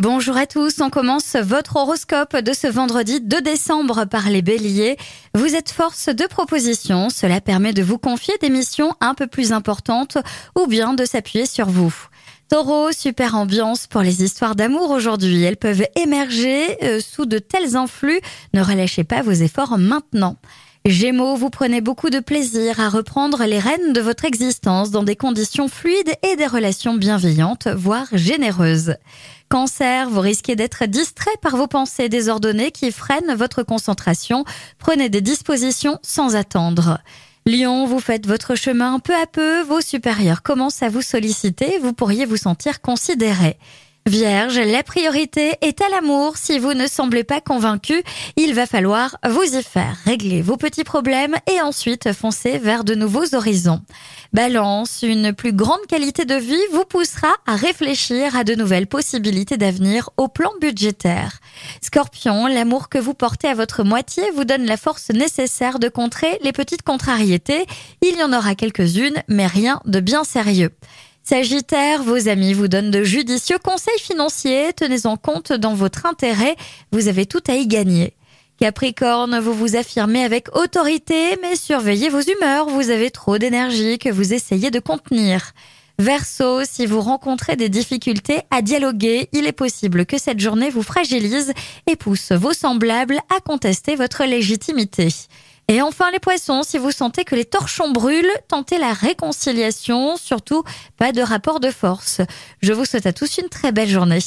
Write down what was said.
Bonjour à tous, on commence votre horoscope de ce vendredi 2 décembre par les béliers. Vous êtes force de proposition, cela permet de vous confier des missions un peu plus importantes ou bien de s'appuyer sur vous. Taureau, super ambiance pour les histoires d'amour aujourd'hui. Elles peuvent émerger euh, sous de tels influx. Ne relâchez pas vos efforts maintenant. Gémeaux, vous prenez beaucoup de plaisir à reprendre les rênes de votre existence dans des conditions fluides et des relations bienveillantes, voire généreuses. Cancer, vous risquez d'être distrait par vos pensées désordonnées qui freinent votre concentration. Prenez des dispositions sans attendre. Lion, vous faites votre chemin peu à peu, vos supérieurs commencent à vous solliciter, vous pourriez vous sentir considéré. Vierge, la priorité est à l'amour. Si vous ne semblez pas convaincu, il va falloir vous y faire. Régler vos petits problèmes et ensuite foncer vers de nouveaux horizons. Balance, une plus grande qualité de vie vous poussera à réfléchir à de nouvelles possibilités d'avenir au plan budgétaire. Scorpion, l'amour que vous portez à votre moitié vous donne la force nécessaire de contrer les petites contrariétés. Il y en aura quelques-unes, mais rien de bien sérieux. Sagittaire, vos amis vous donnent de judicieux conseils financiers, tenez-en compte dans votre intérêt, vous avez tout à y gagner. Capricorne, vous vous affirmez avec autorité, mais surveillez vos humeurs, vous avez trop d'énergie que vous essayez de contenir. Verseau, si vous rencontrez des difficultés à dialoguer, il est possible que cette journée vous fragilise et pousse vos semblables à contester votre légitimité. Et enfin les poissons, si vous sentez que les torchons brûlent, tentez la réconciliation, surtout pas de rapport de force. Je vous souhaite à tous une très belle journée.